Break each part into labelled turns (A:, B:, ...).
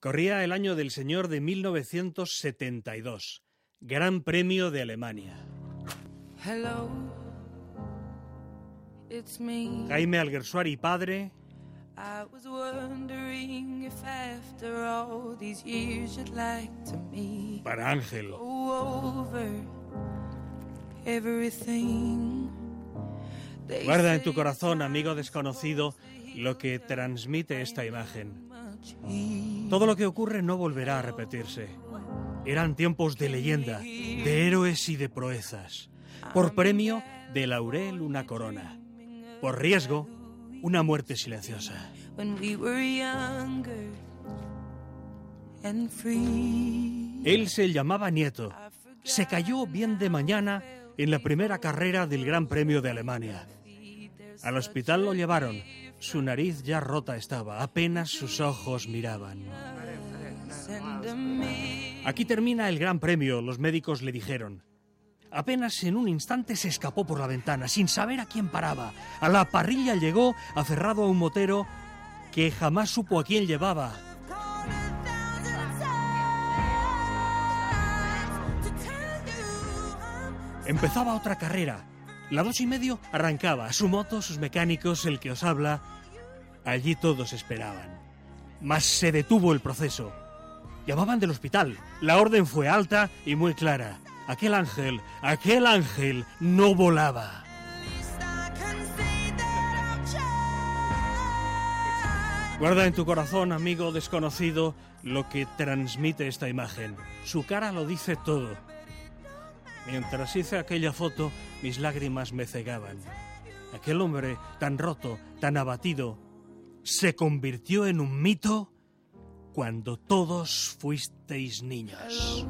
A: Corría el año del Señor de 1972, Gran Premio de Alemania.
B: Hello, it's me.
A: Jaime Alguersuari, padre,
B: I was wondering if after all these years you'd like
A: para Ángel. Guarda en tu corazón, amigo desconocido, lo que transmite esta imagen. Todo lo que ocurre no volverá a repetirse. Eran tiempos de leyenda, de héroes y de proezas. Por premio, de laurel una corona. Por riesgo, una muerte silenciosa. Él se llamaba Nieto. Se cayó bien de mañana en la primera carrera del Gran Premio de Alemania. Al hospital lo llevaron. Su nariz ya rota estaba, apenas sus ojos miraban. Aquí termina el Gran Premio, los médicos le dijeron. Apenas en un instante se escapó por la ventana, sin saber a quién paraba. A la parrilla llegó, aferrado a un motero que jamás supo a quién llevaba. Empezaba otra carrera. La dos y medio arrancaba. Su moto, sus mecánicos, el que os habla. Allí todos esperaban. Mas se detuvo el proceso. Llamaban del hospital. La orden fue alta y muy clara. Aquel ángel, aquel ángel no volaba. Guarda en tu corazón, amigo desconocido, lo que transmite esta imagen. Su cara lo dice todo. Mientras hice aquella foto, mis lágrimas me cegaban. Aquel hombre tan roto, tan abatido, se convirtió en un mito cuando todos fuisteis niños.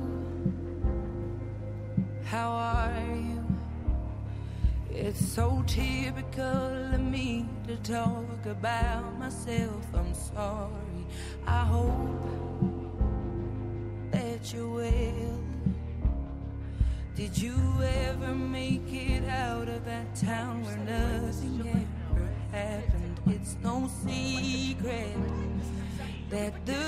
B: I'm sorry. I hope ever make it out of that town where nothing ever happened? It's no secret that the